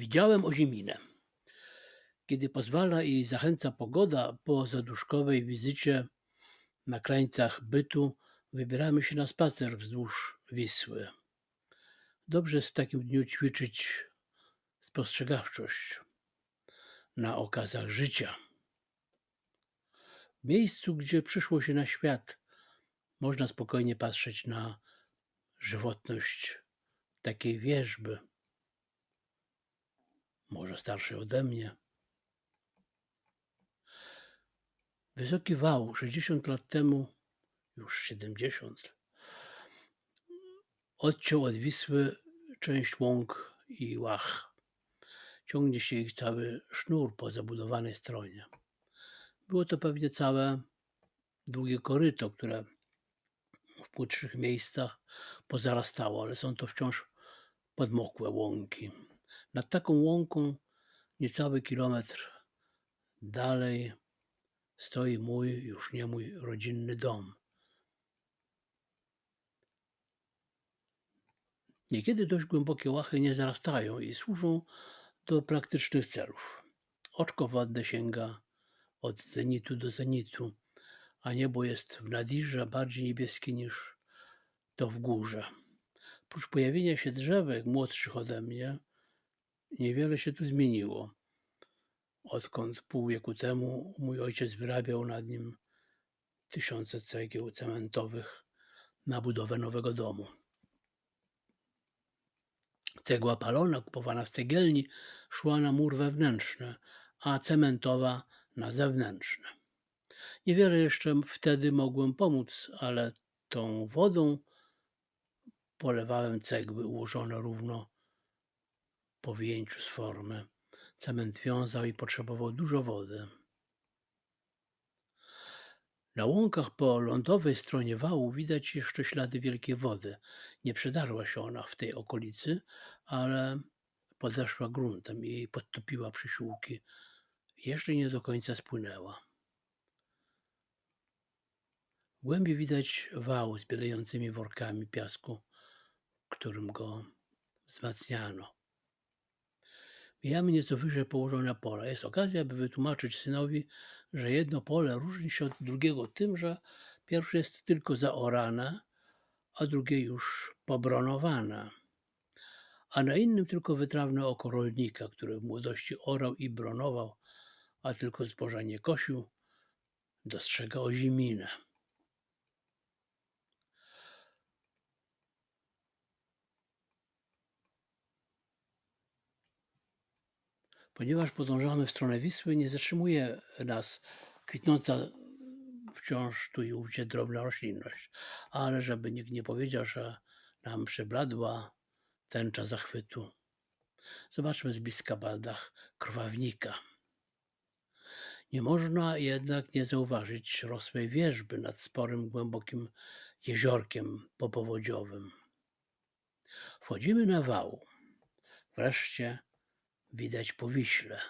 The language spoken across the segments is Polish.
Widziałem Oziminę. Kiedy pozwala i zachęca pogoda, po zaduszkowej wizycie na krańcach bytu wybieramy się na spacer wzdłuż Wisły. Dobrze jest w takim dniu ćwiczyć spostrzegawczość na okazach życia. W miejscu, gdzie przyszło się na świat, można spokojnie patrzeć na żywotność takiej wierzby, może starszej ode mnie. Wysoki wał 60 lat temu, już 70, odciął od Wisły część łąk i łach. Ciągnie się ich cały sznur po zabudowanej stronie. Było to pewnie całe długie koryto, które w płytszych miejscach pozarastało, ale są to wciąż podmokłe łąki. Nad taką łąką, niecały kilometr dalej, stoi mój, już nie mój rodzinny dom. Niekiedy dość głębokie łachy nie zarastają i służą do praktycznych celów. Oczko wodne sięga od zenitu do zenitu, a niebo jest w nadirze bardziej niebieskie niż to w górze. Prócz pojawienia się drzewek młodszych ode mnie, niewiele się tu zmieniło, odkąd pół wieku temu mój ojciec wyrabiał nad nim tysiące cegieł cementowych na budowę nowego domu. Cegła palona, kupowana w cegielni, szła na mur wewnętrzny, a cementowa na zewnętrzny. Niewiele jeszcze wtedy mogłem pomóc, ale tą wodą polewałem cegły ułożone równo po wyjęciu z formy. Cement wiązał i potrzebował dużo wody. Na łąkach po lądowej stronie wału widać jeszcze ślady wielkiej wody. Nie przedarła się ona w tej okolicy, ale podeszła gruntem i podtopiła przysiłki. Jeszcze nie do końca spłynęła. W głębi widać wał z bielejącymi workami piasku, którym go wzmacniano. Mijamy nieco wyżej położone pola. Jest okazja, by wytłumaczyć synowi, że jedno pole różni się od drugiego tym, że pierwsze jest tylko zaorane, a drugie już pobronowane. A na innym tylko wytrawne oko rolnika, który w młodości orał i bronował, a tylko zboża nie kosił, dostrzega oziminę. Ponieważ podążamy w stronę Wisły, nie zatrzymuje nas kwitnąca wciąż tu i ówdzie drobna roślinność, ale żeby nikt nie powiedział, że nam przybladła tęcza zachwytu. Zobaczmy z bliska baldach krwawnika. Nie można jednak nie zauważyć rosłej wierzby nad sporym, głębokim jeziorkiem popowodziowym. Wchodzimy na wał. Wreszcie widać po Wiśle.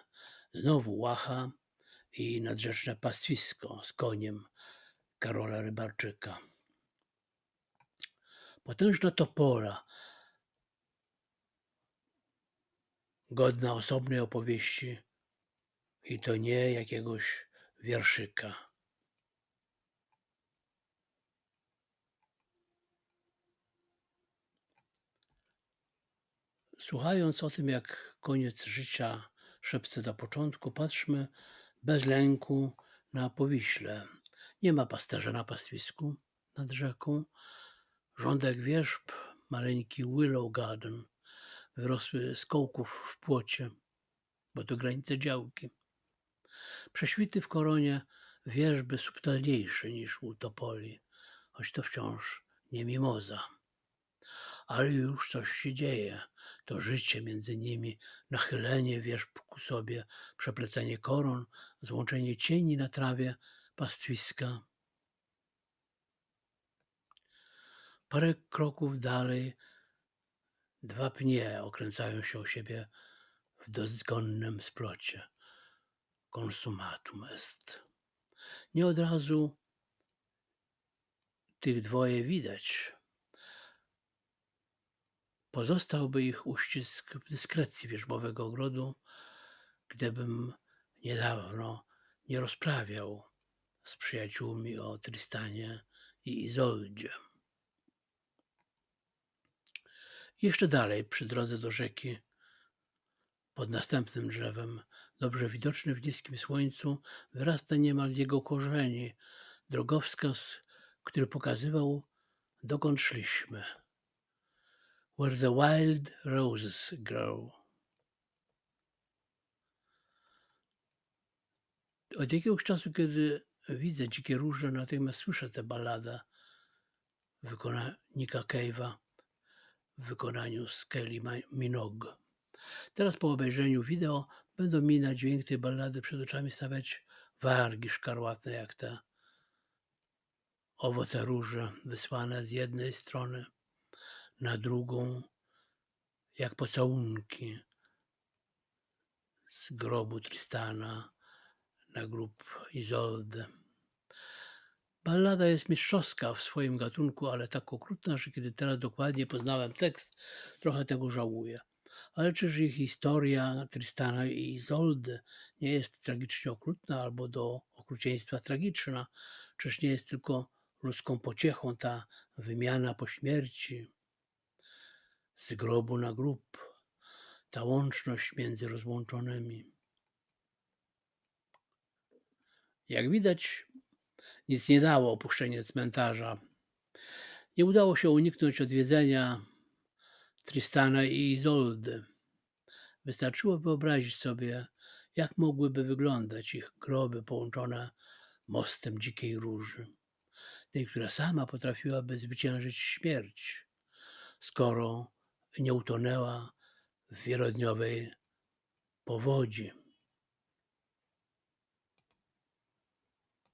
Znowu łacha i nadrzeczne pastwisko z koniem Karola Rybarczyka. Potężna topola, godna osobnej opowieści i to nie jakiegoś wierszyka. Słuchając o tym, jak koniec życia szepce na początku, patrzmy bez lęku na powiśle. Nie ma pasterza na pastwisku nad rzeką. Rządek wierzb, maleńki willow garden, wyrosły z kołków w płocie, bo to granice działki. Prześwity w koronie wierzby subtelniejsze niż u topoli, choć to wciąż nie mimoza. Ale już coś się dzieje to życie między nimi, nachylenie wierzb ku sobie, przeplecenie koron, złączenie cieni na trawie pastwiska. Parę kroków dalej dwa pnie okręcają się o siebie w dozgonnym splocie. Konsumatum est. Nie od razu tych dwoje widać. Pozostałby ich uścisk dyskrecji wierzbowego ogrodu, gdybym niedawno nie rozprawiał z przyjaciółmi o Tristanie i Izoldzie. Jeszcze dalej, przy drodze do rzeki, pod następnym drzewem, dobrze widoczny w niskim słońcu, wyrasta niemal z jego korzeni drogowskaz, który pokazywał, dokąd szliśmy. Where the wild roses grow. Od jakiegoś czasu, kiedy widzę dzikie róże, natychmiast słyszę tę balladę wykonania Cave'a w wykonaniu Skelly Minogue. Teraz po obejrzeniu wideo będą mi na dźwięk tej ballady przed oczami stawiać wargi szkarłatne jak te owoce róże wysłane z jednej strony na drugą jak pocałunki z grobu Tristana na grób Izoldy. Ballada jest mistrzowska w swoim gatunku, ale tak okrutna, że kiedy teraz dokładnie poznałem tekst, trochę tego żałuję. Ale czyż ich historia Tristana i Izoldy nie jest tragicznie okrutna albo do okrucieństwa tragiczna? Czyż nie jest tylko ludzką pociechą ta wymiana po śmierci z grobu na grób, ta łączność między rozłączonymi? Jak widać, nic nie dało opuszczenie cmentarza. Nie udało się uniknąć odwiedzenia Tristana i Izoldy. Wystarczyło wyobrazić sobie, jak mogłyby wyglądać ich groby połączone mostem dzikiej róży, tej, która sama potrafiłaby zwyciężyć śmierć, skoro nie utonęła w wielodniowej powodzi.